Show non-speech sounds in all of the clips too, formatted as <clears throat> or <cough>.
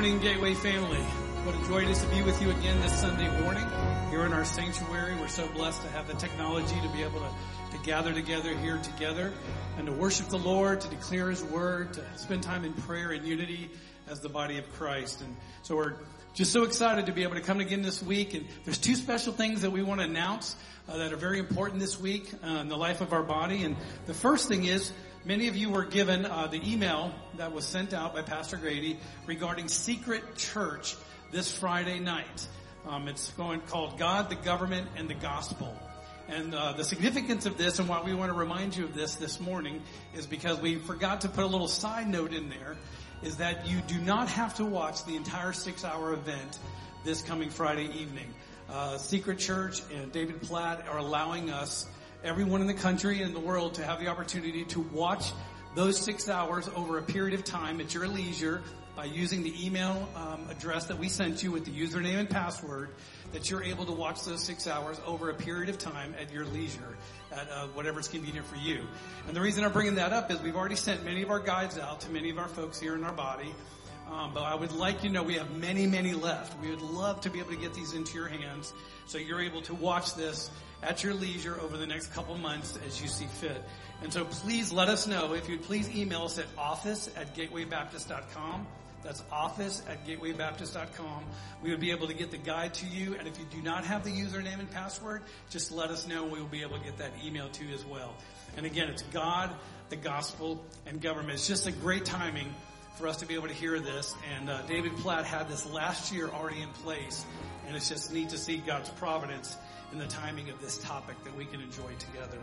morning, Gateway family. What a joy it is to be with you again this Sunday morning here in our sanctuary. We're so blessed to have the technology to be able to, to gather together here together and to worship the Lord, to declare His Word, to spend time in prayer and unity as the body of Christ. And so we're just so excited to be able to come again this week. And there's two special things that we want to announce uh, that are very important this week uh, in the life of our body. And the first thing is Many of you were given uh, the email that was sent out by Pastor Grady regarding Secret Church this Friday night. Um, it's going called God, the Government, and the Gospel. And uh, the significance of this and why we want to remind you of this this morning is because we forgot to put a little side note in there is that you do not have to watch the entire six hour event this coming Friday evening. Uh, Secret Church and David Platt are allowing us everyone in the country and the world to have the opportunity to watch those six hours over a period of time at your leisure by using the email um, address that we sent you with the username and password that you're able to watch those six hours over a period of time at your leisure at uh, whatever's convenient for you. And the reason I'm bringing that up is we've already sent many of our guides out to many of our folks here in our body. Um, but I would like you to know we have many, many left. We would love to be able to get these into your hands so you're able to watch this at your leisure over the next couple months as you see fit. And so please let us know. If you'd please email us at office at gatewaybaptist.com. That's office at gatewaybaptist.com. We would be able to get the guide to you. And if you do not have the username and password, just let us know. We will be able to get that email to you as well. And again, it's God, the gospel, and government. It's just a great timing for us to be able to hear this. And uh, David Platt had this last year already in place. And it's just neat to see God's providence in the timing of this topic that we can enjoy together.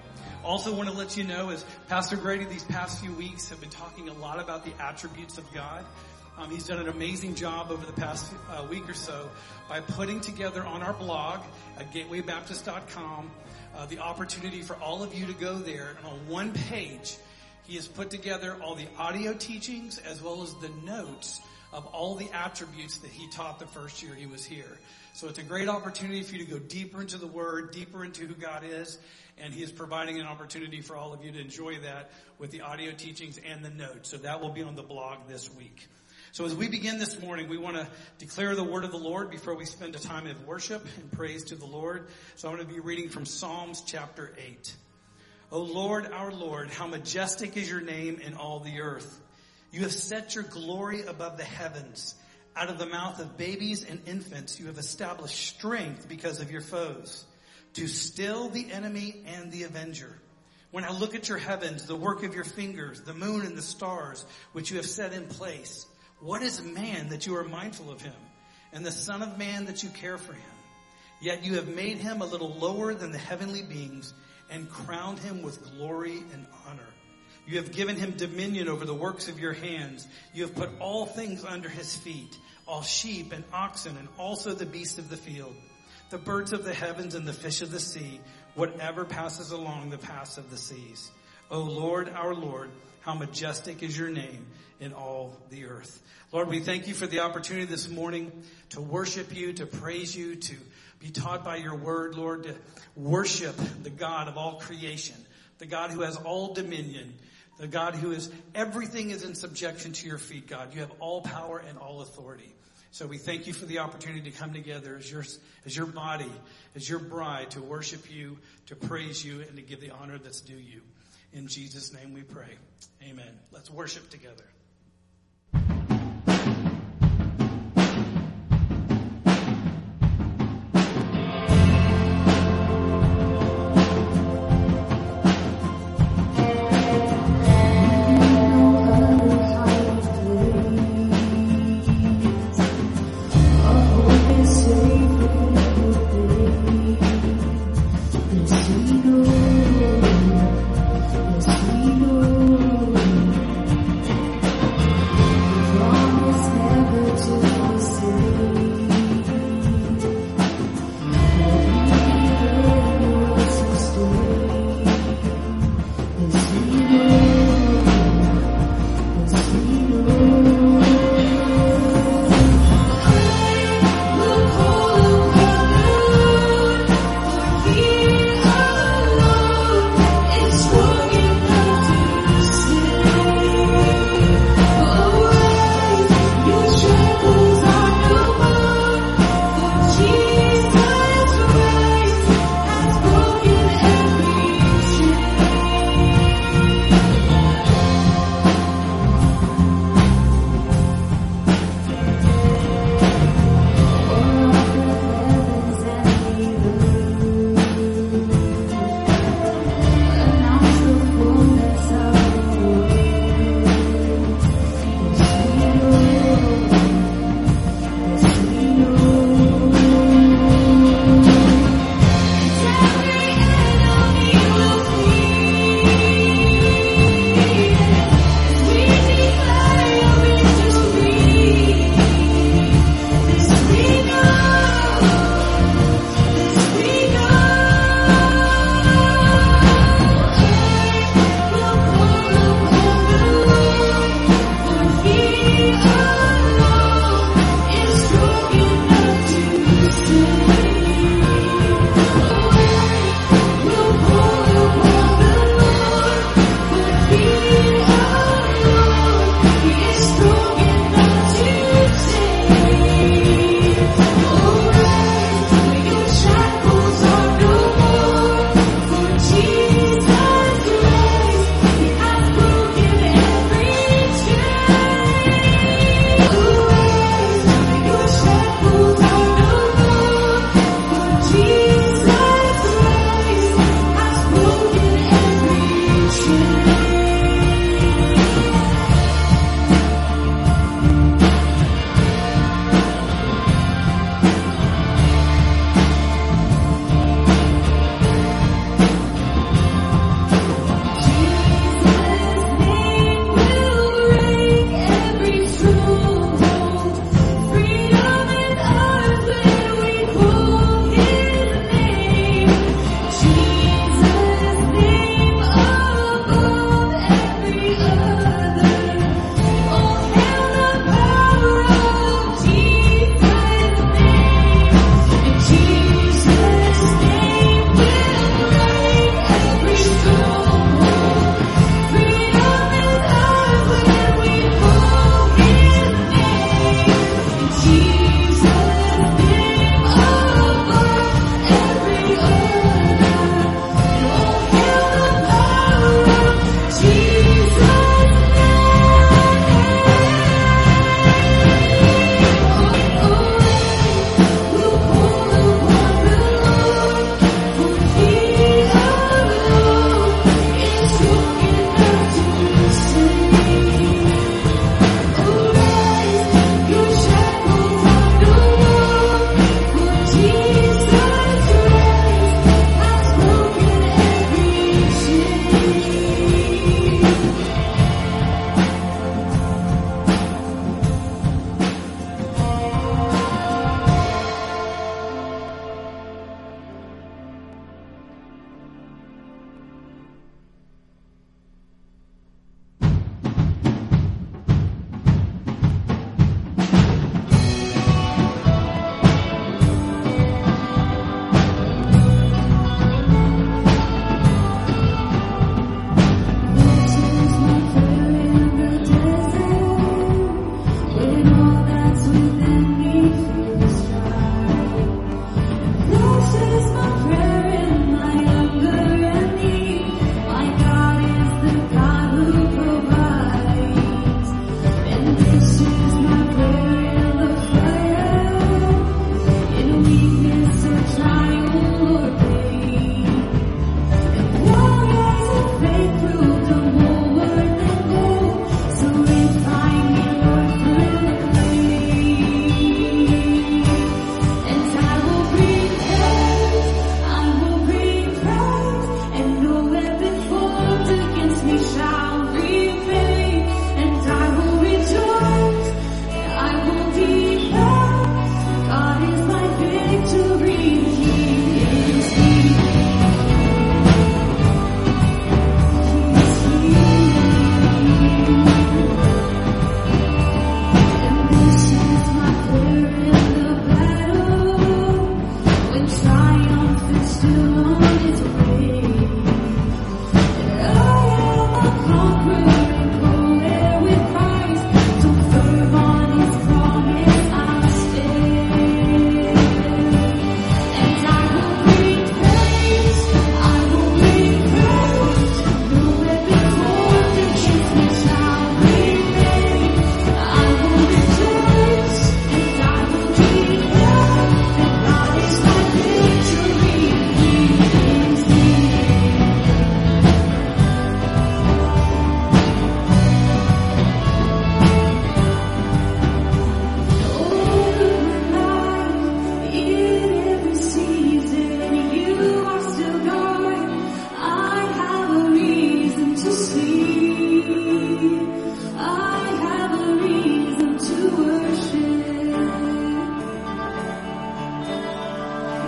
Also want to let you know as Pastor Grady these past few weeks have been talking a lot about the attributes of God. Um, he's done an amazing job over the past uh, week or so by putting together on our blog at gatewaybaptist.com uh, the opportunity for all of you to go there and on one page he has put together all the audio teachings as well as the notes of all the attributes that he taught the first year he was here. So it's a great opportunity for you to go deeper into the Word, deeper into who God is, and He is providing an opportunity for all of you to enjoy that with the audio teachings and the notes. So that will be on the blog this week. So as we begin this morning, we want to declare the word of the Lord before we spend a time of worship and praise to the Lord. So I'm going to be reading from Psalms chapter 8. O Lord, our Lord, how majestic is your name in all the earth. You have set your glory above the heavens. Out of the mouth of babies and infants, you have established strength because of your foes, to still the enemy and the avenger. When I look at your heavens, the work of your fingers, the moon and the stars, which you have set in place, what is man that you are mindful of him, and the son of man that you care for him? Yet you have made him a little lower than the heavenly beings and crowned him with glory and honor. You have given him dominion over the works of your hands. You have put all things under his feet, all sheep and oxen and also the beasts of the field, the birds of the heavens and the fish of the sea, whatever passes along the paths of the seas. O Lord, our Lord, how majestic is your name in all the earth. Lord, we thank you for the opportunity this morning to worship you, to praise you, to be taught by your word, Lord, to worship the God of all creation, the God who has all dominion, the God who is, everything is in subjection to your feet, God. You have all power and all authority. So we thank you for the opportunity to come together as your, as your body, as your bride, to worship you, to praise you, and to give the honor that's due you. In Jesus' name we pray. Amen. Let's worship together.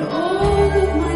Oh,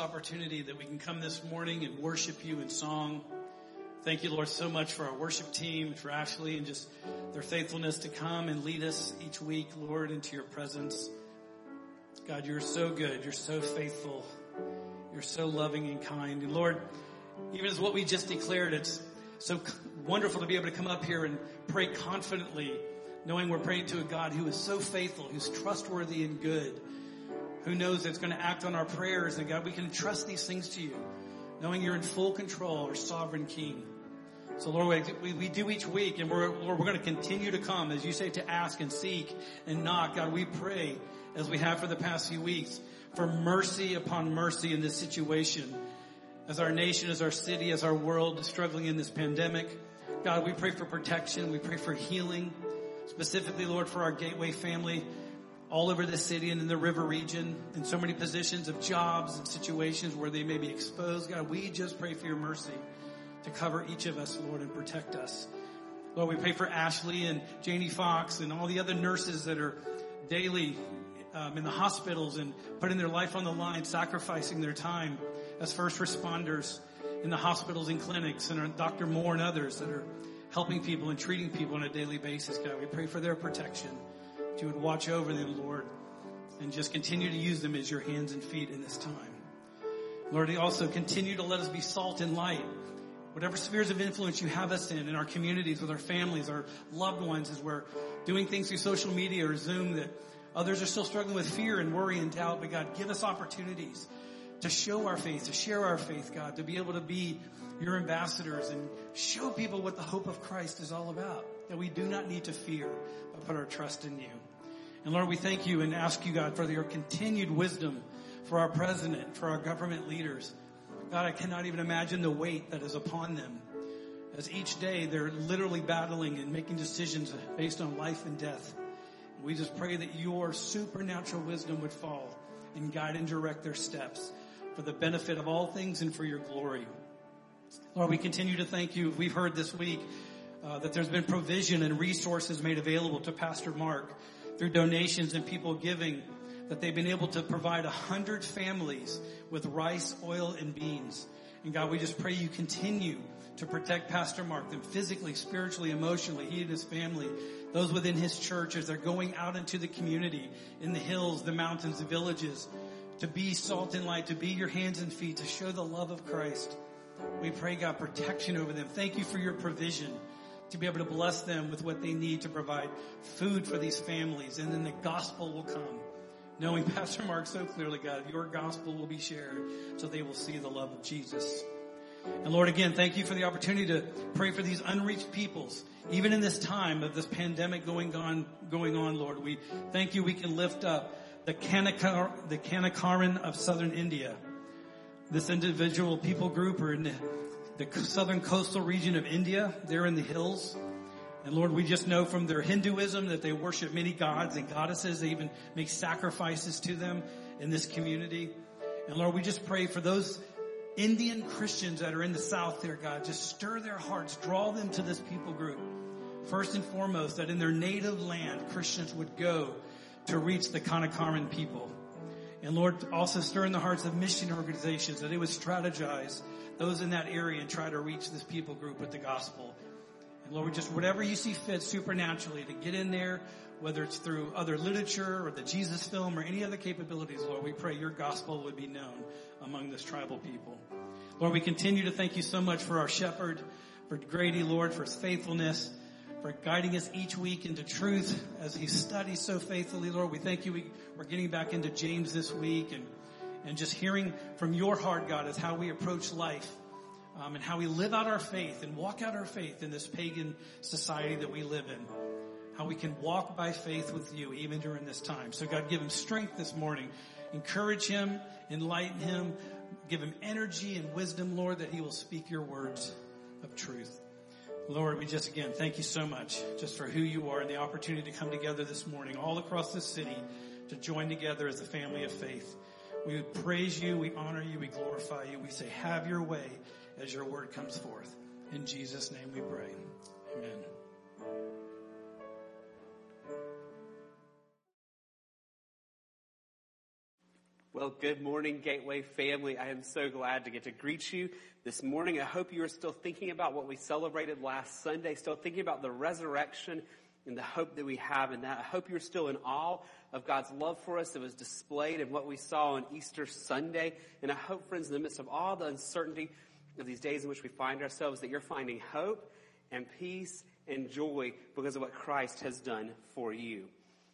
opportunity that we can come this morning and worship you in song. Thank you, Lord, so much for our worship team, for Ashley and just their faithfulness to come and lead us each week, Lord, into your presence. God, you're so good. You're so faithful. You're so loving and kind. And Lord, even as what we just declared, it's so wonderful to be able to come up here and pray confidently, knowing we're praying to a God who is so faithful, who's trustworthy and good, who knows that it's going to act on our prayers. And God, we can trust these things to you, knowing you're in full control, our sovereign King. So Lord, we, we do each week and we're, Lord, we're going to continue to come, as you say, to ask and seek and knock. God, we pray as we have for the past few weeks for mercy upon mercy in this situation. As our nation, as our city, as our world is struggling in this pandemic. God, we pray for protection. We pray for healing. Specifically, Lord, for our Gateway family all over the city and in the river region in so many positions of jobs and situations where they may be exposed. God, we just pray for your mercy to cover each of us, Lord, and protect us. Lord, we pray for Ashley and Janie Fox and all the other nurses that are daily um, in the hospitals and putting their life on the line, sacrificing their time as first responders in the hospitals and clinics, and Dr. Moore and others that are helping people and treating people on a daily basis. God, we pray for their protection. You would watch over them, Lord, and just continue to use them as your hands and feet in this time. Lord, also continue to let us be salt and light. Whatever spheres of influence you have us in, in our communities, with our families, our loved ones, as we're doing things through social media or Zoom that Others are still struggling with fear and worry and doubt, but God, give us opportunities to show our faith, to share our faith, God, to be able to be your ambassadors and show people what the hope of Christ is all about. That we do not need to fear, but put our trust in you. And Lord, we thank you and ask you, God, for your continued wisdom for our president, for our government leaders. God, I cannot even imagine the weight that is upon them. As each day they're literally battling and making decisions based on life and death. We just pray that your supernatural wisdom would fall and guide and direct their steps for the benefit of all things and for your glory. Lord, we continue to thank you. We've heard this week uh, that there's been provision and resources made available to Pastor Mark through donations and people giving that they've been able to provide a hundred families with rice, oil, and beans. And God, we just pray you continue to protect Pastor Mark, them physically, spiritually, emotionally, he and his family, those within his church as they're going out into the community, in the hills, the mountains, the villages, to be salt and light, to be your hands and feet, to show the love of Christ. We pray God protection over them. Thank you for your provision to be able to bless them with what they need to provide food for these families. And then the gospel will come. Knowing <laughs> Pastor Mark so clearly, God, your gospel will be shared so they will see the love of Jesus. And Lord, again, thank you for the opportunity to pray for these unreached peoples. Even in this time of this pandemic going on, going on, Lord, we thank you we can lift up the Kanakar, the Kanakaran of southern India. This individual people group in the, the southern coastal region of India. They're in the hills. And Lord, we just know from their Hinduism that they worship many gods and goddesses. They even make sacrifices to them in this community. And Lord, we just pray for those Indian Christians that are in the South there, God, just stir their hearts, draw them to this people group. First and foremost, that in their native land, Christians would go to reach the Kanakaran people. And Lord, also stir in the hearts of mission organizations that they would strategize those in that area and try to reach this people group with the gospel. And Lord, just whatever you see fit supernaturally to get in there, whether it's through other literature or the Jesus film or any other capabilities, Lord, we pray your gospel would be known among this tribal people. Lord, we continue to thank you so much for our shepherd, for Grady, Lord, for his faithfulness, for guiding us each week into truth as he studies so faithfully, Lord. We thank you. We, are getting back into James this week and, and just hearing from your heart, God, is how we approach life. Um, and how we live out our faith and walk out our faith in this pagan society that we live in how we can walk by faith with you even during this time. So God, give him strength this morning. Encourage him, enlighten him, give him energy and wisdom, Lord, that he will speak your words of truth. Lord, we just again thank you so much just for who you are and the opportunity to come together this morning all across the city to join together as a family of faith. We praise you, we honor you, we glorify you. We say, have your way as your word comes forth. In Jesus' name we pray. Amen. Well, good morning, Gateway family. I am so glad to get to greet you this morning. I hope you are still thinking about what we celebrated last Sunday, still thinking about the resurrection and the hope that we have in that. I hope you're still in awe of God's love for us that was displayed in what we saw on Easter Sunday. And I hope, friends, in the midst of all the uncertainty of these days in which we find ourselves, that you're finding hope and peace and joy because of what Christ has done for you.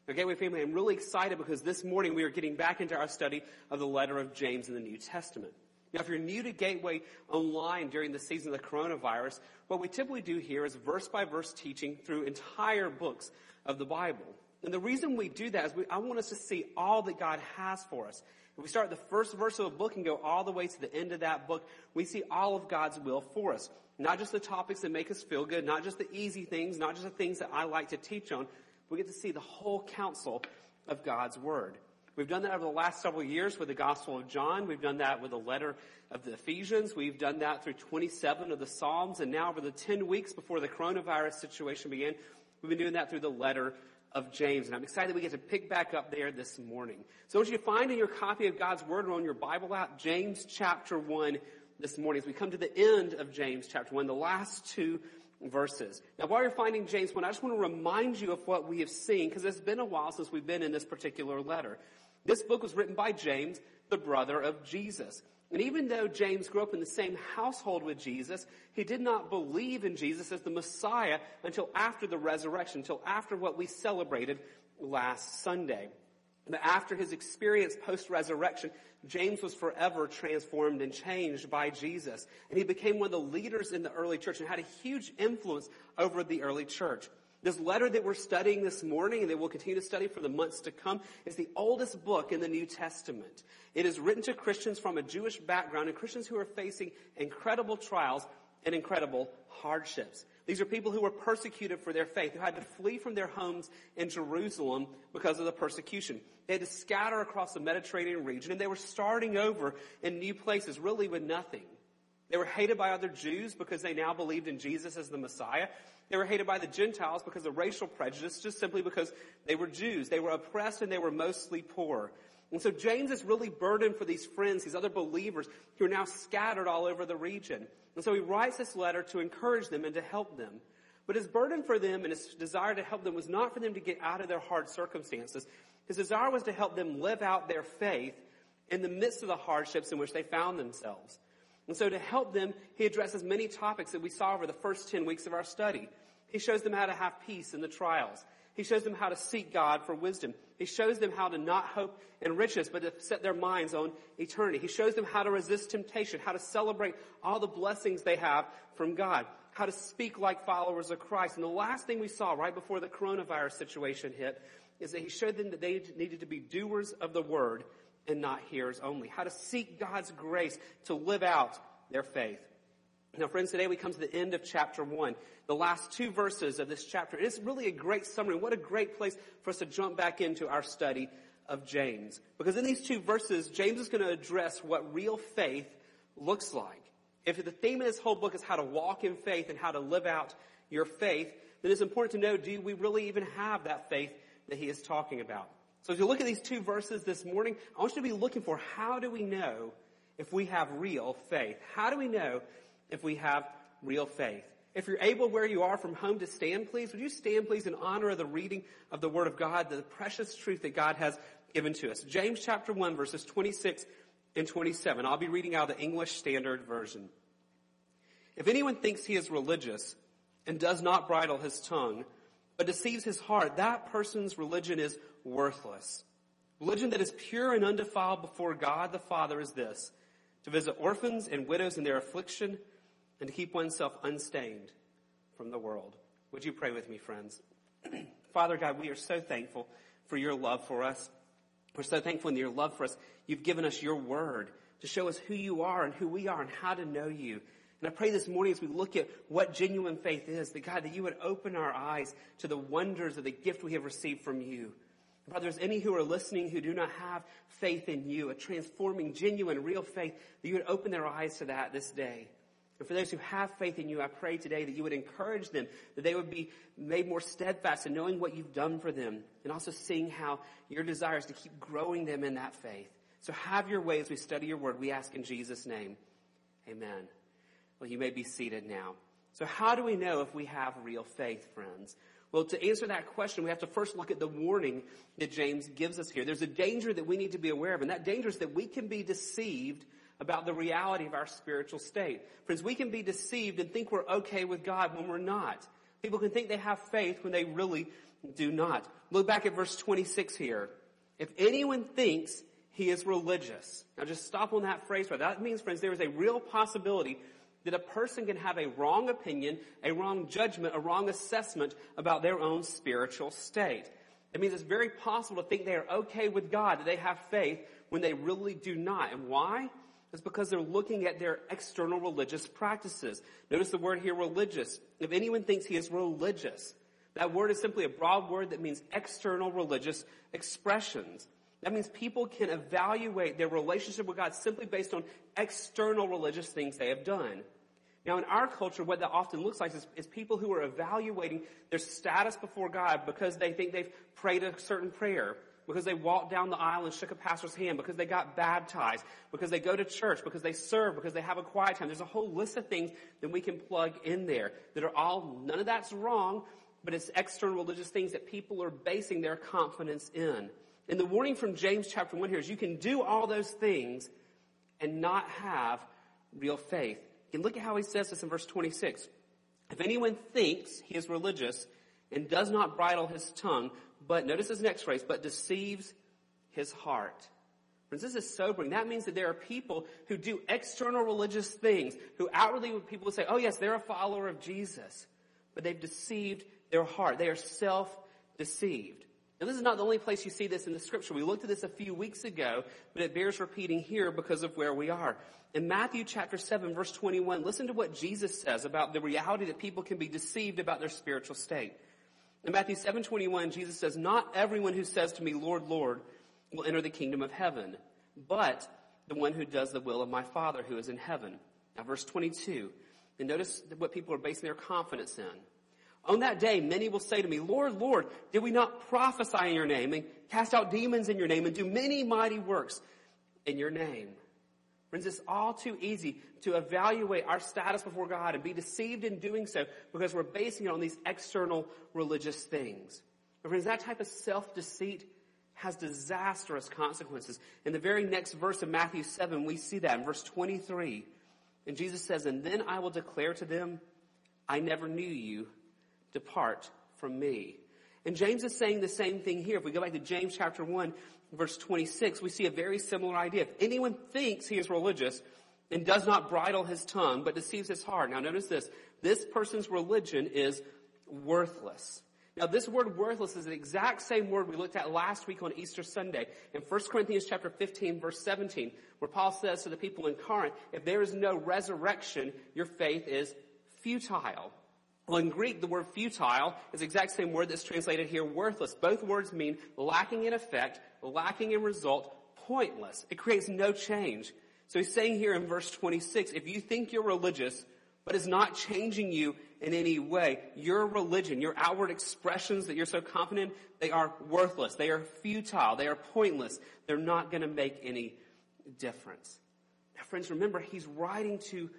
Now, Gateway family, I'm really excited because this morning we are getting back into our study of the letter of James in the New Testament. Now, if you're new to Gateway online during the season of the coronavirus, what we typically do here is verse by verse teaching through entire books of the Bible. And the reason we do that is we, I want us to see all that God has for us. If we start the first verse of a book and go all the way to the end of that book, we see all of God's will for us. Not just the topics that make us feel good, not just the easy things, not just the things that I like to teach on, we get to see the whole counsel of God's Word. We've done that over the last several years with the Gospel of John. We've done that with the letter of the Ephesians. We've done that through 27 of the Psalms. And now over the 10 weeks before the coronavirus situation began, we've been doing that through the letter of James. And I'm excited that we get to pick back up there this morning. So I want you to find in your copy of God's Word or on your Bible app, James chapter 1 this morning as we come to the end of James chapter 1, the last two verses. Now, while you're finding James 1, I just want to remind you of what we have seen, because it's been a while since we've been in this particular letter. This book was written by James, the brother of Jesus. And even though James grew up in the same household with Jesus, he did not believe in Jesus as the Messiah until after the resurrection, until after what we celebrated last Sunday. But after his experience post-resurrection, James was forever transformed and changed by Jesus. And he became one of the leaders in the early church and had a huge influence over the early church. This letter that we're studying this morning and that we'll continue to study for the months to come is the oldest book in the New Testament. It is written to Christians from a Jewish background and Christians who are facing incredible trials and incredible hardships. These are people who were persecuted for their faith, who had to flee from their homes in Jerusalem because of the persecution. They had to scatter across the Mediterranean region and they were starting over in new places, really with nothing. They were hated by other Jews because they now believed in Jesus as the Messiah. They were hated by the Gentiles because of racial prejudice, just simply because they were Jews. They were oppressed and they were mostly poor. And so James is really burdened for these friends, these other believers who are now scattered all over the region. And so he writes this letter to encourage them and to help them. But his burden for them and his desire to help them was not for them to get out of their hard circumstances. His desire was to help them live out their faith in the midst of the hardships in which they found themselves. And so to help them, he addresses many topics that we saw over the first 10 weeks of our study. He shows them how to have peace in the trials. He shows them how to seek God for wisdom. He shows them how to not hope in riches, but to set their minds on eternity. He shows them how to resist temptation, how to celebrate all the blessings they have from God, how to speak like followers of Christ. And the last thing we saw right before the coronavirus situation hit is that he showed them that they needed to be doers of the word and not hearers only. How to seek God's grace to live out their faith. Now friends, today we come to the end of chapter one. The last two verses of this chapter. It's really a great summary. What a great place for us to jump back into our study of James. Because in these two verses, James is going to address what real faith looks like. If the theme of this whole book is how to walk in faith and how to live out your faith, then it's important to know, do we really even have that faith that he is talking about? So as you look at these two verses this morning, I want you to be looking for how do we know if we have real faith? How do we know if we have real faith. If you're able where you are from home to stand, please, would you stand, please, in honor of the reading of the Word of God, the precious truth that God has given to us. James chapter 1 verses 26 and 27. I'll be reading out the English Standard Version. If anyone thinks he is religious and does not bridle his tongue, but deceives his heart, that person's religion is worthless. Religion that is pure and undefiled before God the Father is this, to visit orphans and widows in their affliction and to keep oneself unstained from the world. Would you pray with me, friends? <clears throat> Father God, we are so thankful for your love for us. We're so thankful in your love for us. You've given us your word to show us who you are and who we are and how to know you. And I pray this morning as we look at what genuine faith is, that God, that you would open our eyes to the wonders of the gift we have received from you. If there's any who are listening who do not have faith in you, a transforming, genuine, real faith, that you would open their eyes to that this day. And for those who have faith in you, I pray today that you would encourage them, that they would be made more steadfast in knowing what you've done for them, and also seeing how your desire is to keep growing them in that faith. So have your way as we study your word. We ask in Jesus' name. Amen. Well, you may be seated now. So how do we know if we have real faith, friends? Well, to answer that question, we have to first look at the warning that James gives us here. There's a danger that we need to be aware of, and that danger is that we can be deceived about the reality of our spiritual state. Friends, we can be deceived and think we're okay with God when we're not. People can think they have faith when they really do not. Look back at verse 26 here. If anyone thinks he is religious. Now just stop on that phrase right. That means, friends, there is a real possibility that a person can have a wrong opinion, a wrong judgment, a wrong assessment about their own spiritual state. It means it's very possible to think they are okay with God, that they have faith when they really do not. And why? It's because they're looking at their external religious practices. Notice the word here, religious. If anyone thinks he is religious, that word is simply a broad word that means external religious expressions. That means people can evaluate their relationship with God simply based on external religious things they have done. Now in our culture, what that often looks like is, is, people who are evaluating their status before God because they think they've prayed a certain prayer, because they walked down the aisle and shook a pastor's hand, because they got baptized, because they go to church, because they serve, because they have a quiet time. There's a whole list of things that we can plug in there that are all, none of that's wrong, but it's external religious things that people are basing their confidence in. And the warning from James chapter 1 here is you can do all those things and not have real faith. And look at how he says this in verse 26. If anyone thinks he is religious and does not bridle his tongue, but notice his next phrase, but deceives his heart. Friends, this is sobering. That means that there are people who do external religious things, who outwardly people say, oh yes, they're a follower of Jesus, but they've deceived their heart. They are self-deceived. Now this is not the only place you see this in the scripture. We looked at this a few weeks ago, but it bears repeating here because of where we are. In Matthew chapter 7 verse 21, listen to what Jesus says about the reality that people can be deceived about their spiritual state. In Matthew 7:21, Jesus says, "Not everyone who says to me, Lord, Lord, will enter the kingdom of heaven, but the one who does the will of my Father who is in heaven." Now verse 22, and notice what people are basing their confidence in. On that day, many will say to me, Lord, Lord, did we not prophesy in your name and cast out demons in your name and do many mighty works in your name? Friends, it's all too easy to evaluate our status before God and be deceived in doing so because we're basing it on these external religious things. But friends, that type of self-deceit has disastrous consequences. In the very next verse of Matthew 7, we see that in verse 23. And Jesus says, And then I will declare to them, I never knew you depart from me. And James is saying the same thing here. If we go back to James chapter 1, verse 26, we see a very similar idea. If anyone thinks he is religious and does not bridle his tongue, but deceives his heart. Now notice this. This person's religion is worthless. Now this word worthless is the exact same word we looked at last week on Easter Sunday in 1 Corinthians chapter 15 verse 17 where Paul says to the people in Corinth, if there is no resurrection, your faith is futile. Well, in Greek, the word futile is the exact same word that's translated here worthless. Both words mean lacking in effect, lacking in result, pointless. It creates no change. So he's saying here in verse 26, if you think you're religious, but it's not changing you in any way, your religion, your outward expressions that you're so confident, they are worthless. They are futile. They are pointless. They're not going to make any difference. Now friends, remember, he's writing to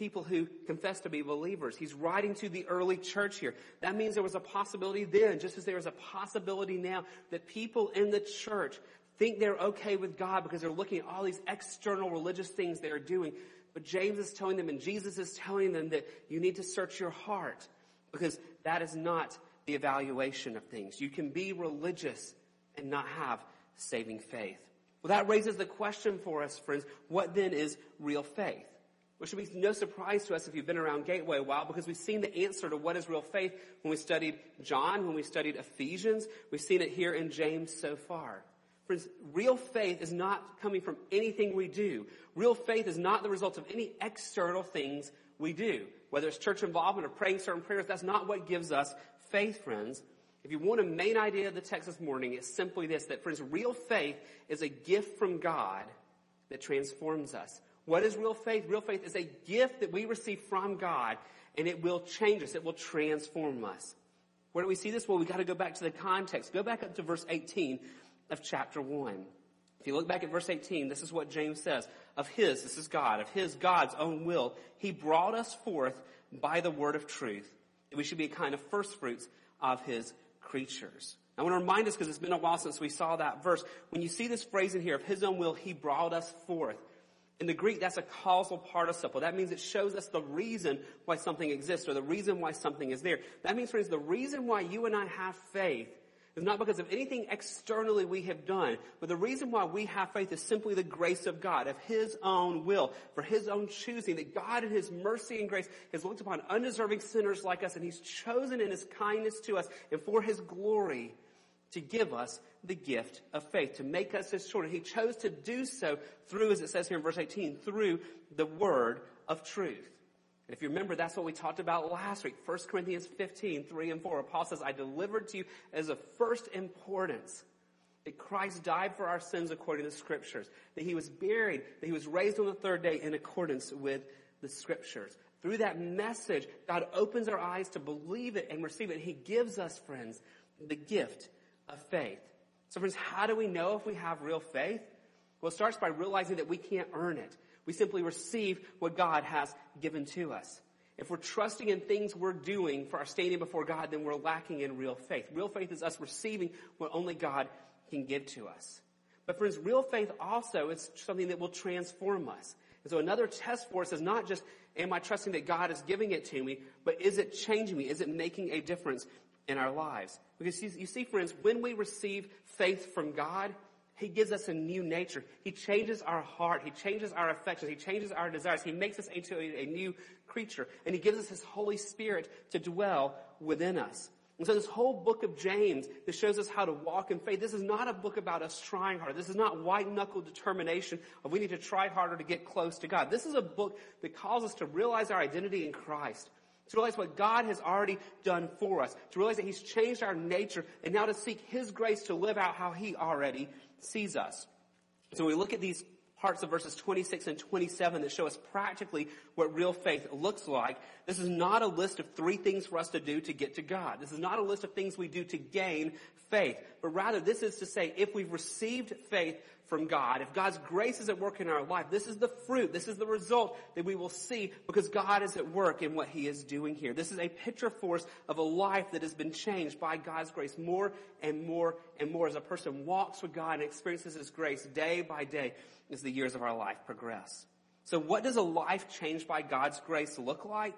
people who confess to be believers. He's writing to the early church here. That means there was a possibility then, just as there is a possibility now, that people in the church think they're okay with God because they're looking at all these external religious things they're doing. But James is telling them and Jesus is telling them that you need to search your heart because that is not the evaluation of things. You can be religious and not have saving faith. Well, that raises the question for us, friends. What then is real faith? Which should be no surprise to us if you've been around Gateway a while because we've seen the answer to what is real faith when we studied John, when we studied Ephesians. We've seen it here in James so far. Friends, real faith is not coming from anything we do. Real faith is not the result of any external things we do. Whether it's church involvement or praying certain prayers, that's not what gives us faith, friends. If you want a main idea of the text this morning, it's simply this, that friends, real faith is a gift from God that transforms us. What is real faith? Real faith is a gift that we receive from God and it will change us. It will transform us. Where do we see this? Well, we got to go back to the context. Go back up to verse 18 of chapter 1. If you look back at verse 18, this is what James says. Of his, this is God, of his, God's own will, he brought us forth by the word of truth. We should be a kind of first fruits of his creatures. I want to remind us because it's been a while since we saw that verse. When you see this phrase in here, of his own will, he brought us forth. In the Greek, that's a causal participle. That means it shows us the reason why something exists or the reason why something is there. That means, friends, the reason why you and I have faith is not because of anything externally we have done, but the reason why we have faith is simply the grace of God, of His own will, for His own choosing, that God in His mercy and grace has looked upon undeserving sinners like us and He's chosen in His kindness to us and for His glory to give us the gift of faith, to make us his children. He chose to do so through, as it says here in verse 18, through the word of truth. And if you remember, that's what we talked about last week. 1 Corinthians 15, 3 and 4. Paul says, I delivered to you as of first importance that Christ died for our sins according to the scriptures, that he was buried, that he was raised on the third day in accordance with the scriptures. Through that message, God opens our eyes to believe it and receive it. He gives us, friends, the gift of faith. So friends, how do we know if we have real faith? Well, it starts by realizing that we can't earn it. We simply receive what God has given to us. If we're trusting in things we're doing for our standing before God, then we're lacking in real faith. Real faith is us receiving what only God can give to us. But friends, real faith also is something that will transform us. And so another test for us is not just, am I trusting that God is giving it to me, but is it changing me? Is it making a difference in our lives. Because you, see, friends, when we receive faith from God, He gives us a new nature. He changes our heart. He changes our affections. He changes our desires. He makes us into a, new creature. And He gives us His Holy Spirit to dwell within us. And so this whole book of James that shows us how to walk in faith, this is not a book about us trying harder. This is not white knuckle determination of we need to try harder to get close to God. This is a book that calls us to realize our identity in Christ to realize what God has already done for us, to realize that He's changed our nature, and now to seek His grace to live out how He already sees us. So we look at these parts of verses 26 and 27 that show us practically what real faith looks like. This is not a list of three things for us to do to get to God. This is not a list of things we do to gain faith, but rather this is to say if we've received faith from God, if God's grace is at work in our life, this is the fruit, this is the result that we will see because God is at work in what He is doing here. This is a picture for us of a life that has been changed by God's grace more and more and more as a person walks with God and experiences His grace day by day as the years of our life progress. So what does a life changed by God's grace look like?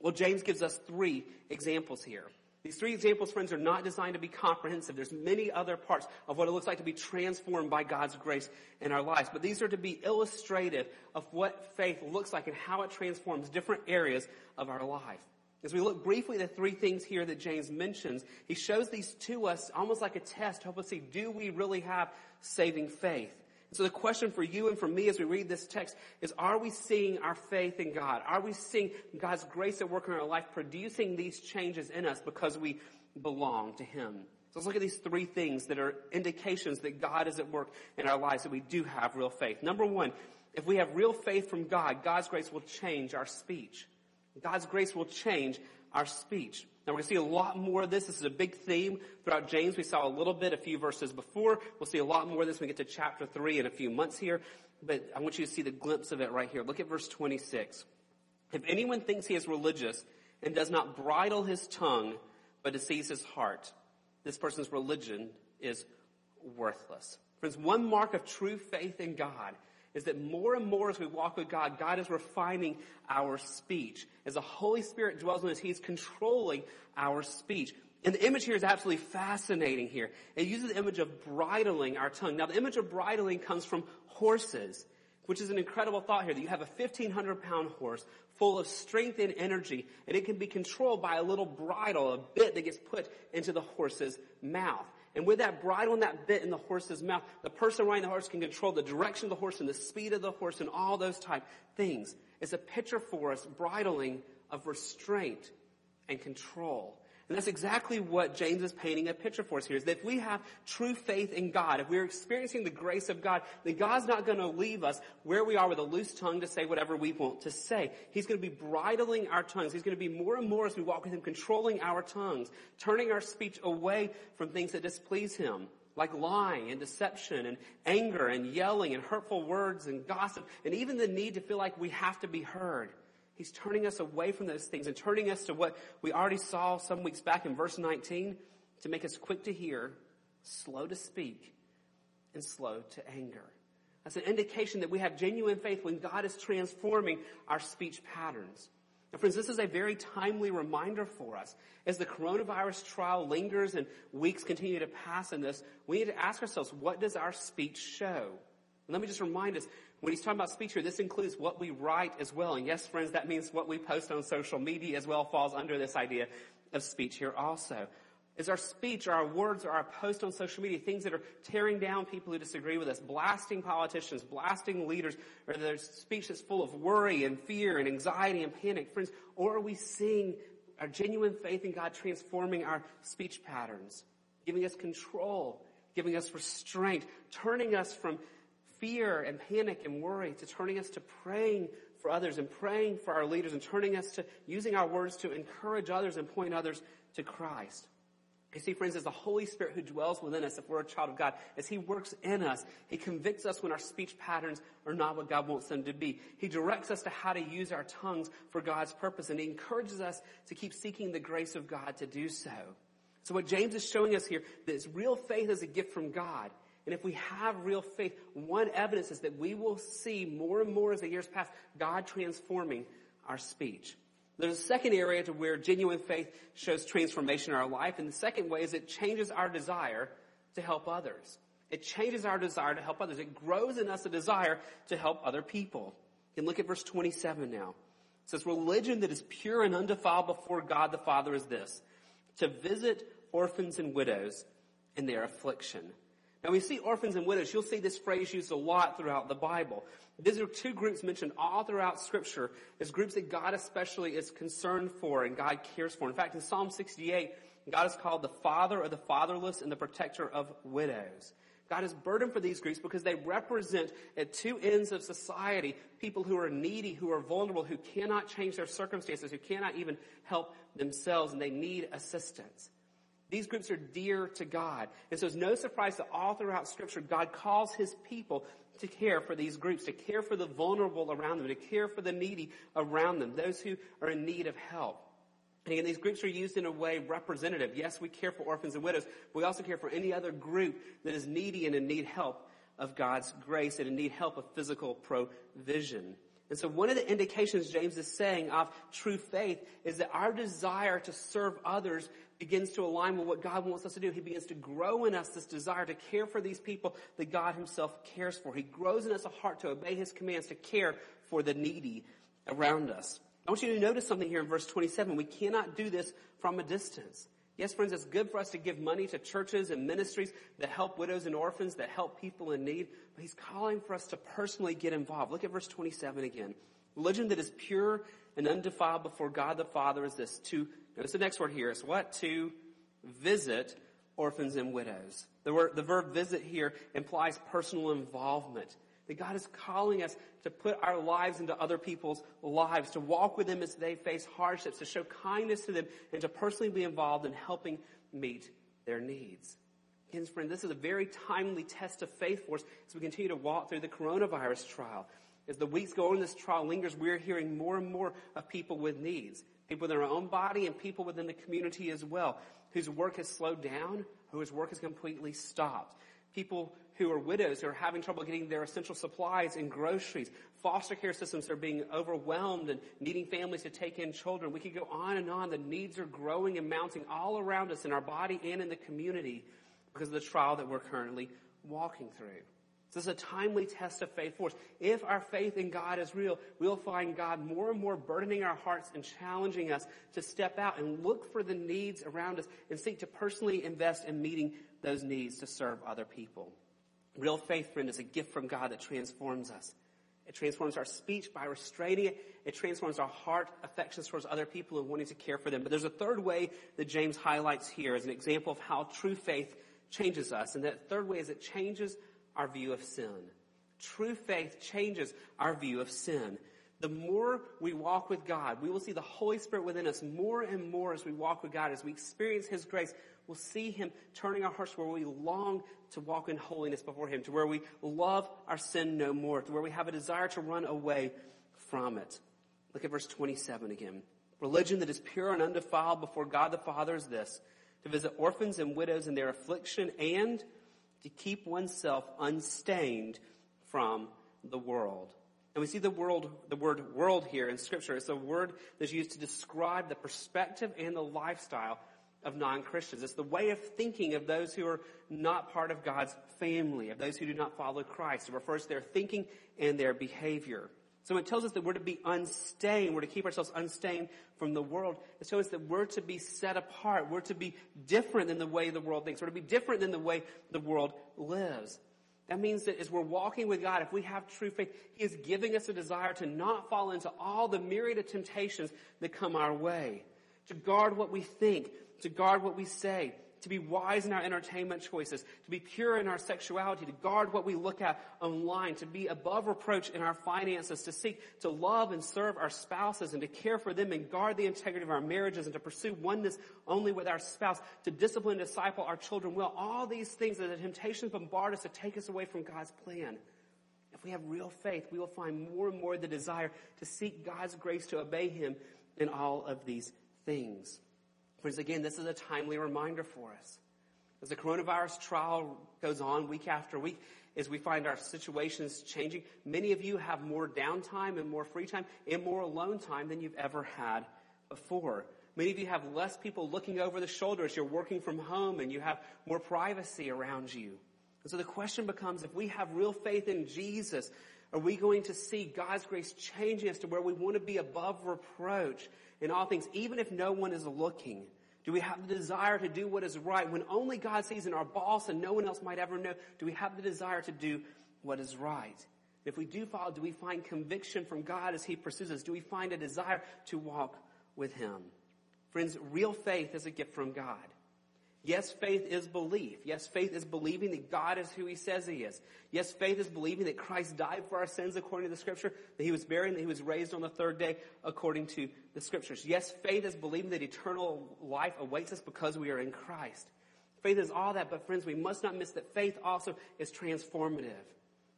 Well, James gives us three examples here. These three examples, friends, are not designed to be comprehensive. There's many other parts of what it looks like to be transformed by God's grace in our lives. But these are to be illustrative of what faith looks like and how it transforms different areas of our life. As we look briefly at the three things here that James mentions, he shows these to us almost like a test to help us see, do we really have saving faith? So the question for you and for me as we read this text is, are we seeing our faith in God? Are we seeing God's grace at work in our life producing these changes in us because we belong to Him? So let's look at these three things that are indications that God is at work in our lives, that we do have real faith. Number one, if we have real faith from God, God's grace will change our speech. God's grace will change our speech. Now we're going to see a lot more of this. This is a big theme throughout James. We saw a little bit a few verses before. We'll see a lot more of this when we get to chapter 3 in a few months here. But I want you to see the glimpse of it right here. Look at verse 26. If anyone thinks he is religious and does not bridle his tongue, but deceives his heart, this person's religion is worthless. Friends, one mark of true faith in God is that more and more as we walk with God, God is refining our speech. As the Holy Spirit dwells in us, He's controlling our speech. And the image here is absolutely fascinating here. It uses the image of bridling our tongue. Now the image of bridling comes from horses, which is an incredible thought here that you have a 1500 pound horse full of strength and energy, and it can be controlled by a little bridle, a bit that gets put into the horse's mouth. And with that bridle and that bit in the horse's mouth, the person riding the horse can control the direction of the horse and the speed of the horse and all those type things. It's a picture for us, bridling of restraint and control. And that's exactly what James is painting a picture for us here, is that if we have true faith in God, if we're experiencing the grace of God, then God's not going to leave us where we are with a loose tongue to say whatever we want to say. He's going to be bridling our tongues. He's going to be more and more as we walk with Him, controlling our tongues, turning our speech away from things that displease Him. like lying and deception and anger and yelling and hurtful words and gossip and even the need to feel like we have to be heard. He's turning us away from those things and turning us to what we already saw some weeks back in verse 19 to make us quick to hear, slow to speak, and slow to anger. That's an indication that we have genuine faith when God is transforming our speech patterns. And friends, this is a very timely reminder for us. As the coronavirus trial lingers and weeks continue to pass in this, we need to ask ourselves, what does our speech show? And let me just remind us, when he's talking about speech here, this includes what we write as well. And yes, friends, that means what we post on social media as well falls under this idea of speech here also. Is our speech, our words, or our post on social media things that are tearing down people who disagree with us, blasting politicians, blasting leaders, or there's speech that's full of worry and fear and anxiety and panic, friends? Or are we seeing our genuine faith in God transforming our speech patterns, giving us control, giving us restraint, turning us from fear and panic and worry to turning us to praying for others and praying for our leaders and turning us to using our words to encourage others and point others to Christ. You see, friends, as the Holy Spirit who dwells within us, if we're a child of God, as He works in us, He convicts us when our speech patterns are not what God wants them to be. He directs us to how to use our tongues for God's purpose, and He encourages us to keep seeking the grace of God to do so. So what James is showing us here, that real faith is a gift from God. And if we have real faith, one evidence is that we will see more and more as the years pass, God transforming our speech. There's a second area to where genuine faith shows transformation in our life. And the second way is it changes our desire to help others. It changes our desire to help others. It grows in us a desire to help other people. Can look at verse 27 now. It says, religion that is pure and undefiled before God the Father is this, to visit orphans and widows in their affliction. Now we see orphans and widows. You'll see this phrase used a lot throughout the Bible. These are two groups mentioned all throughout scripture as groups that God especially is concerned for and God cares for. In fact, in Psalm 68, God is called the father of the fatherless and the protector of widows. God is burdened for these groups because they represent at two ends of society people who are needy, who are vulnerable, who cannot change their circumstances, who cannot even help themselves, and they need assistance. These groups are dear to God. And so it's no surprise that all throughout scripture, God calls his people to care for these groups, to care for the vulnerable around them, to care for the needy around them, those who are in need of help. And again, these groups are used in a way representative. Yes, we care for orphans and widows. But we also care for any other group that is needy and in need help of God's grace and in need help of physical provision. And so one of the indications James is saying of true faith is that our desire to serve others begins to align with what God wants us to do. He begins to grow in us this desire to care for these people that God himself cares for. He grows in us a heart to obey his commands, to care for the needy around us. I want you to notice something here in verse 27. We cannot do this from a distance. Yes, friends, it's good for us to give money to churches and ministries that help widows and orphans, that help people in need, but he's calling for us to personally get involved. Look at verse 27 again. Religion that is pure and undefiled before God the Father is this, to Notice the next word here is what? To visit orphans and widows. The, word, the verb visit here implies personal involvement. That God is calling us to put our lives into other people's lives, to walk with them as they face hardships, to show kindness to them, and to personally be involved in helping meet their needs. Again, friend, this is a very timely test of faith for us as we continue to walk through the coronavirus trial. As the weeks go on, this trial lingers, we're hearing more and more of people with needs people within our own body and people within the community as well, whose work has slowed down, whose work has completely stopped. People who are widows who are having trouble getting their essential supplies and groceries. Foster care systems are being overwhelmed and needing families to take in children. We could go on and on. The needs are growing and mounting all around us in our body and in the community because of the trial that we're currently walking through. So This is a timely test of faith for us. If our faith in God is real, we'll find God more and more burdening our hearts and challenging us to step out and look for the needs around us and seek to personally invest in meeting those needs to serve other people. Real faith, friend, is a gift from God that transforms us. It transforms our speech by restraining it. It transforms our heart affections towards other people and wanting to care for them. But there's a third way that James highlights here as an example of how true faith changes us. And that third way is it changes our view of sin. True faith changes our view of sin. the more we walk with God, we will see the Holy Spirit within us more and more as we walk with God, as we experience His grace. We'll see Him turning our hearts where we long to walk in holiness before Him, to where we love our sin no more, to where we have a desire to run away from it. Look at verse 27 again. Religion that is pure and undefiled before God the Father is this, to visit orphans and widows in their affliction and to keep oneself unstained from the world. And we see the world, the word world here in scripture. It's a word that's used to describe the perspective and the lifestyle of non-Christians. It's the way of thinking of those who are not part of God's family, of those who do not follow Christ. It refers to their thinking and their behavior. So it tells us that we're to be unstained. We're to keep ourselves unstained from the world. It shows us that we're to be set apart. We're to be different than the way the world thinks. We're to be different than the way the world lives. That means that as we're walking with God, if we have true faith, He is giving us a desire to not fall into all the myriad of temptations that come our way. To guard what we think, to guard what we say, to be wise in our entertainment choices, to be pure in our sexuality, to guard what we look at online, to be above reproach in our finances, to seek to love and serve our spouses and to care for them and guard the integrity of our marriages and to pursue oneness only with our spouse, to discipline and disciple our children well. All these things that the temptations bombard us to take us away from God's plan. If we have real faith, we will find more and more the desire to seek God's grace to obey Him in all of these things. Friends, again, this is a timely reminder for us. As the coronavirus trial goes on week after week, as we find our situations changing, many of you have more downtime and more free time and more alone time than you've ever had before. Many of you have less people looking over the shoulder as you're working from home and you have more privacy around you. And so the question becomes, if we have real faith in Jesus, are we going to see God's grace changing us to where we want to be above reproach in all things, even if no one is looking? Do we have the desire to do what is right when only God sees in our boss and no one else might ever know? Do we have the desire to do what is right? If we do follow, do we find conviction from God as He pursues us? Do we find a desire to walk with Him? Friends, real faith is a gift from God. Yes, faith is belief. Yes, faith is believing that God is who He says He is. Yes, faith is believing that Christ died for our sins according to the Scripture, that He was buried, and that He was raised on the third day according to the Scriptures. Yes, faith is believing that eternal life awaits us because we are in Christ. Faith is all that, but friends, we must not miss that faith also is transformative.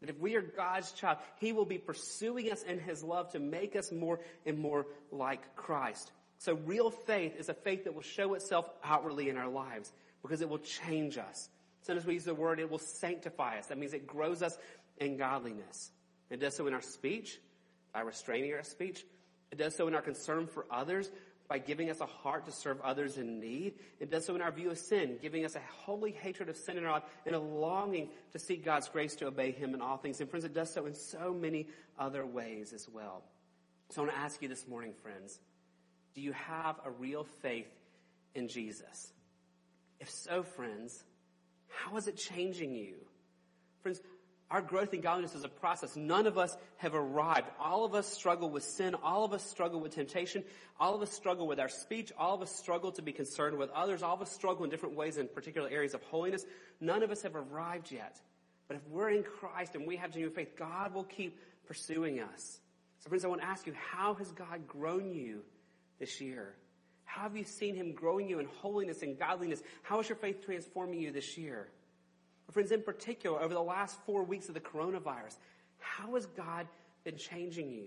That if we are God's child, He will be pursuing us in His love to make us more and more like Christ. So real faith is a faith that will show itself outwardly in our lives because it will change us. Sometimes we use the word, it will sanctify us. That means it grows us in godliness. It does so in our speech, by restraining our speech. It does so in our concern for others, by giving us a heart to serve others in need. It does so in our view of sin, giving us a holy hatred of sin in our life and a longing to seek God's grace to obey Him in all things. And friends, it does so in so many other ways as well. So I want to ask you this morning, friends, do you have a real faith in Jesus? If so, friends, how is it changing you? Friends, our growth in godliness is a process. None of us have arrived. All of us struggle with sin. All of us struggle with temptation. All of us struggle with our speech. All of us struggle to be concerned with others. All of us struggle in different ways in particular areas of holiness. None of us have arrived yet. But if we're in Christ and we have genuine faith, God will keep pursuing us. So friends, I want to ask you, how has God grown you this year? How have you seen him growing you in holiness and godliness? How is your faith transforming you this year? Friends, in particular, over the last four weeks of the coronavirus, how has God been changing you?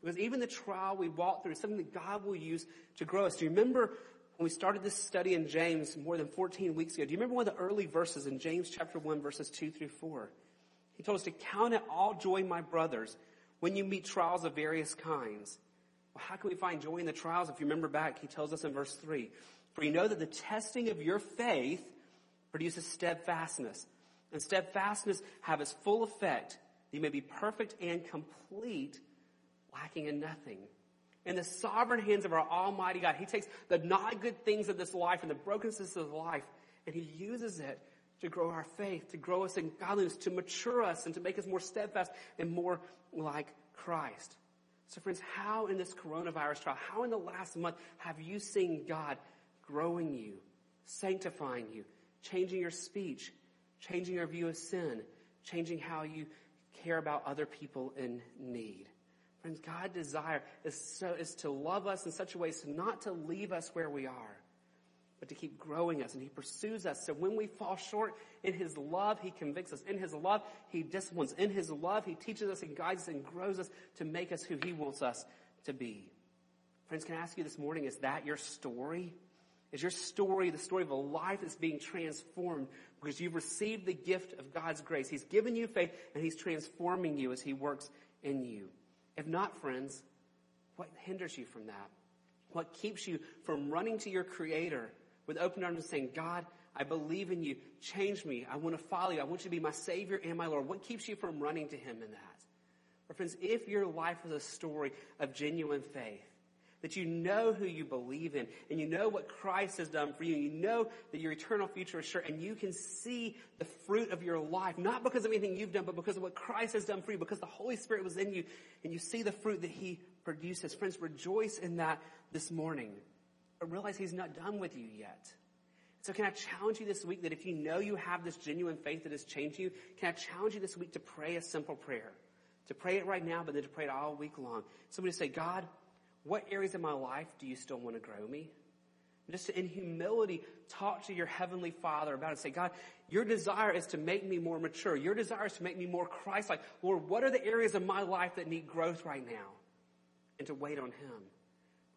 Because even the trial we walked through is something that God will use to grow us. Do you remember when we started this study in James more than 14 weeks ago? Do you remember one of the early verses in James chapter 1 verses 2 through 4? He told us to count it all joy, my brothers, when you meet trials of various kinds well, how can we find joy in the trials? If you remember back, he tells us in verse 3 For you know that the testing of your faith produces steadfastness. And steadfastness have its full effect that you may be perfect and complete, lacking in nothing. In the sovereign hands of our Almighty God, He takes the not good things of this life and the brokenness of life, and He uses it to grow our faith, to grow us in godliness, to mature us, and to make us more steadfast and more like Christ. So friends, how in this coronavirus trial, how in the last month have you seen God growing you, sanctifying you, changing your speech, changing your view of sin, changing how you care about other people in need? Friends, God's desire is, so, is to love us in such a way so not to leave us where we are, but to keep growing us. And He pursues us. So when we fall short in His love, He convicts us. In His love, He disciplines. In His love, He teaches us and guides us and grows us to make us who He wants us to be. Friends, can I ask you this morning, is that your story? Is your story the story of a life that's being transformed because you've received the gift of God's grace? He's given you faith and He's transforming you as He works in you. If not, friends, what hinders you from that? What keeps you from running to your Creator with open arms and saying, God, I believe in you. Change me. I want to follow you. I want you to be my Savior and my Lord. What keeps you from running to Him in that? But friends, if your life is a story of genuine faith, that you know who you believe in, and you know what Christ has done for you, and you know that your eternal future is sure, and you can see the fruit of your life, not because of anything you've done, but because of what Christ has done for you, because the Holy Spirit was in you, and you see the fruit that He produces. Friends, rejoice in that this morning. But realize He's not done with you yet. So can I challenge you this week that if you know you have this genuine faith that has changed you, can I challenge you this week to pray a simple prayer? To pray it right now, but then to pray it all week long. Somebody say, God, what areas of my life do you still want to grow me? And Just in humility, talk to your heavenly father about it. Say, God, your desire is to make me more mature. Your desire is to make me more Christ-like. Lord, what are the areas of my life that need growth right now? And to wait on Him.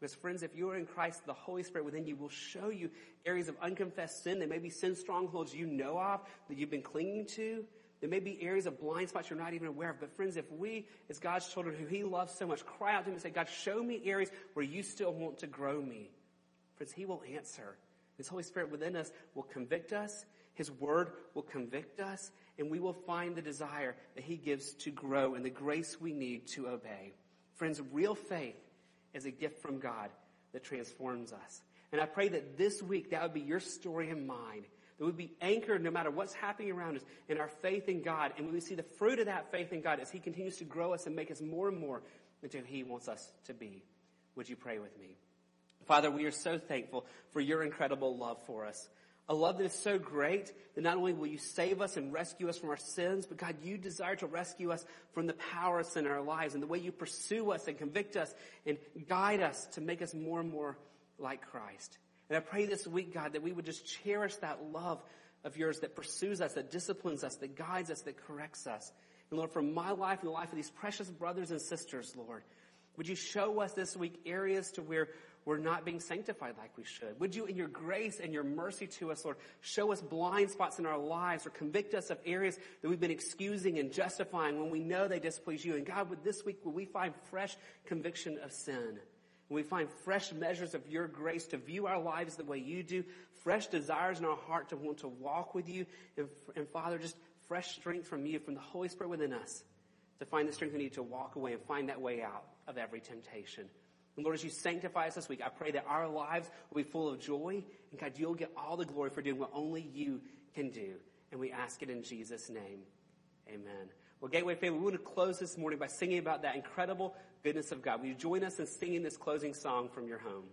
Because friends, if you are in Christ, the Holy Spirit within you will show you areas of unconfessed sin. There may be sin strongholds you know of that you've been clinging to. There may be areas of blind spots you're not even aware of. But friends, if we, as God's children who He loves so much, cry out to Him and say, God, show me areas where you still want to grow me. Friends, He will answer. His Holy Spirit within us will convict us. His Word will convict us. And we will find the desire that He gives to grow and the grace we need to obey. Friends, real faith is a gift from God that transforms us. And I pray that this week that would be your story and mine that we be anchored no matter what's happening around us in our faith in God. And we see the fruit of that faith in God as He continues to grow us and make us more and more into who He wants us to be. Would you pray with me? Father, we are so thankful for your incredible love for us. A love that is so great that not only will you save us and rescue us from our sins, but God, you desire to rescue us from the power of sin in our lives and the way you pursue us and convict us and guide us to make us more and more like Christ. And I pray this week, God, that we would just cherish that love of yours that pursues us, that disciplines us, that guides us, that corrects us. And Lord, for my life and the life of these precious brothers and sisters, Lord, would you show us this week areas to where we're not being sanctified like we should? Would you, in your grace and your mercy to us, Lord, show us blind spots in our lives or convict us of areas that we've been excusing and justifying when we know they displease you? And God, would this week, will we find fresh conviction of sin? And we find fresh measures of your grace to view our lives the way you do, fresh desires in our heart to want to walk with you, and, and Father, just fresh strength from you, from the Holy Spirit within us, to find the strength we need to walk away and find that way out of every temptation. And Lord, as you sanctify us this week, I pray that our lives will be full of joy, and God, you'll get all the glory for doing what only you can do. And we ask it in Jesus' name. Amen. Well, Gateway family, we want to close this morning by singing about that incredible goodness of God. Will you join us in singing this closing song from your home?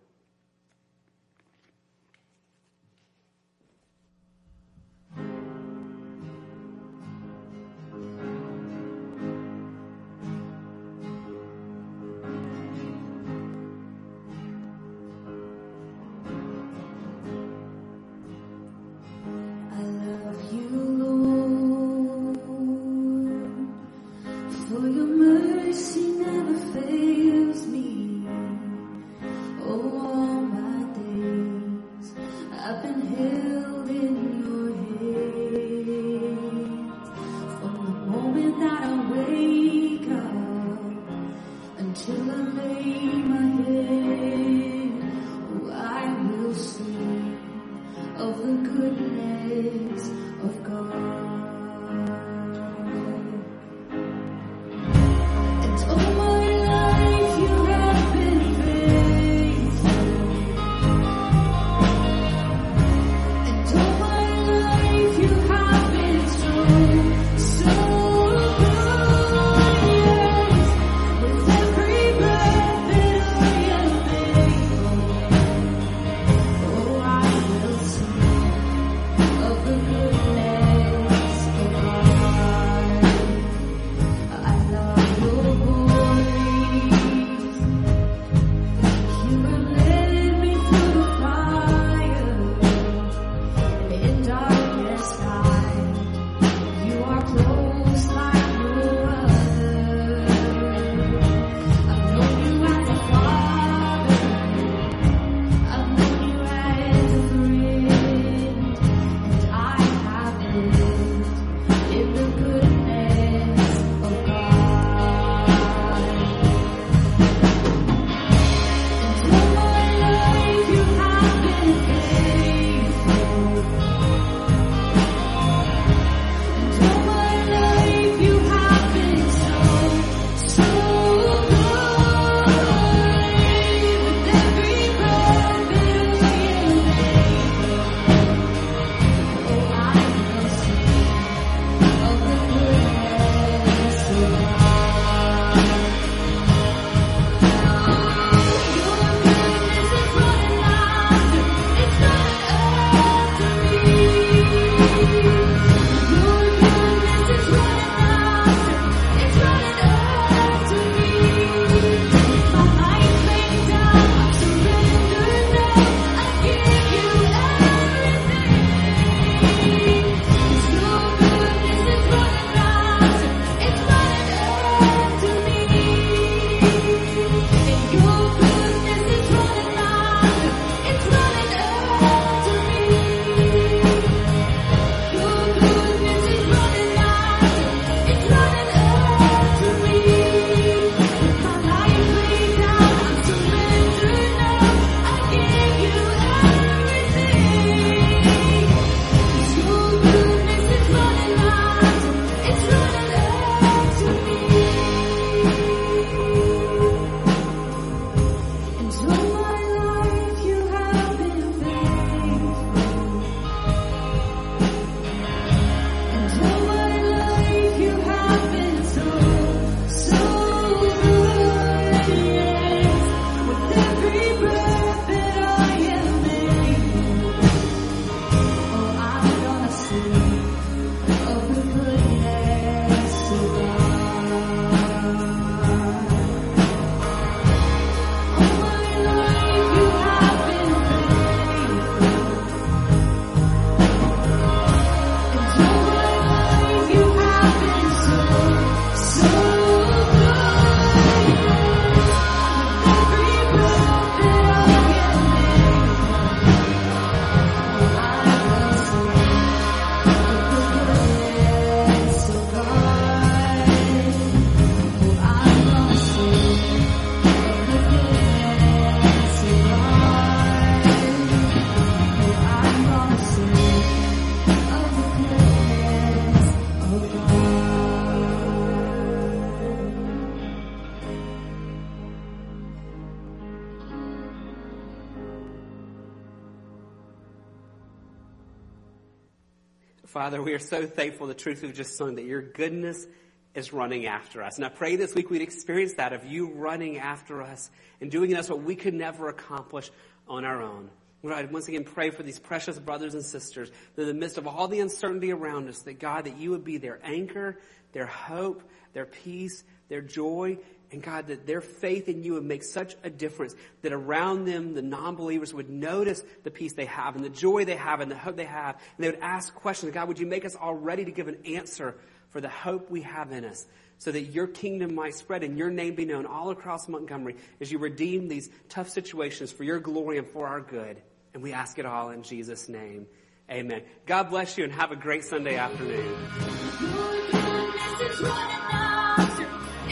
Father, we are so thankful the truth we've just sung that your goodness is running after us. And I pray this week we'd experience that of you running after us and doing in us what we could never accomplish on our own. Lord, I once again pray for these precious brothers and sisters that in the midst of all the uncertainty around us, that God, that you would be their anchor, their hope, their peace, their joy, and God, that their faith in you would make such a difference that around them, the non-believers would notice the peace they have and the joy they have and the hope they have. And they would ask questions. God, would you make us all ready to give an answer for the hope we have in us so that your kingdom might spread and your name be known all across Montgomery as you redeem these tough situations for your glory and for our good. And we ask it all in Jesus' name. Amen. God bless you and have a great Sunday afternoon.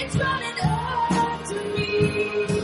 It's running on to me.